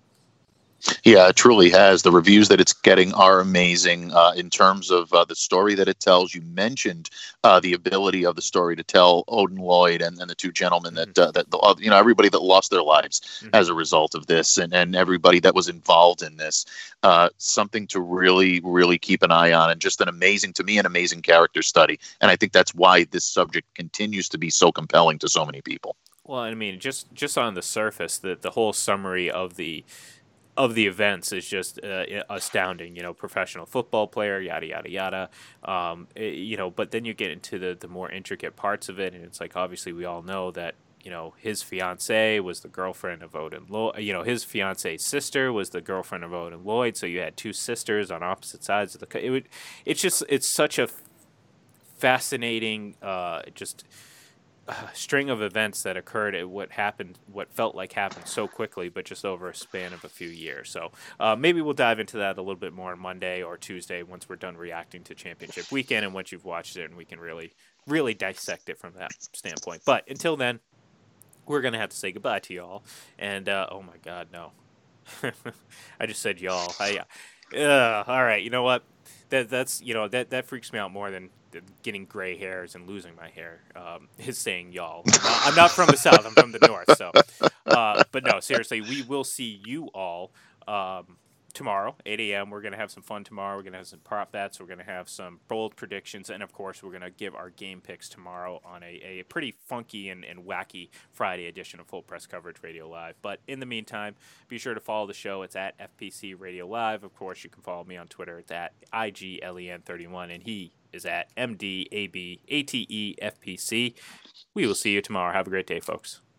Yeah, it truly has. The reviews that it's getting are amazing uh, in terms of uh, the story that it tells. You mentioned uh, the ability of the story to tell Odin Lloyd and, and the two gentlemen that mm-hmm. that the, uh, you know everybody that lost their lives mm-hmm. as a result of this, and, and everybody that was involved in this. Uh, something to really, really keep an eye on, and just an amazing to me, an amazing character study. And I think that's why this subject continues to be so compelling to so many people. Well, I mean, just just on the surface, the the whole summary of the of the events is just uh, astounding. You know, professional football player, yada yada yada. Um, it, eh, you know, but then you get into the the more intricate parts of it, and it's like obviously we all know that you know his fiance was the girlfriend of Odin Lloyd. You know, his fiance's sister was the girlfriend of Odin Lloyd. So you had two sisters on opposite sides of the. It would. It's just. It's such a fascinating. Uh, just string of events that occurred at what happened, what felt like happened so quickly, but just over a span of a few years. So uh, maybe we'll dive into that a little bit more on Monday or Tuesday once we're done reacting to Championship Weekend and once you've watched it and we can really, really dissect it from that standpoint. But until then, we're gonna have to say goodbye to y'all. And uh, oh my God, no, I just said y'all. I, uh, all right, you know what? That that's you know that that freaks me out more than getting gray hairs and losing my hair um, is saying y'all. I'm not, I'm not, from the south. I'm from the north. So, uh, but no, seriously, we will see you all um, tomorrow, 8 a.m. We're going to have some fun tomorrow. We're going to have some prop bets. We're going to have some bold predictions. And of course, we're going to give our game picks tomorrow on a, a pretty funky and, and wacky Friday edition of Full Press Coverage Radio Live. But in the meantime, be sure to follow the show. It's at FPC Radio Live. Of course, you can follow me on Twitter. It's at IGLEN31. And he is at MDABATEFPC. We will see you tomorrow. Have a great day, folks.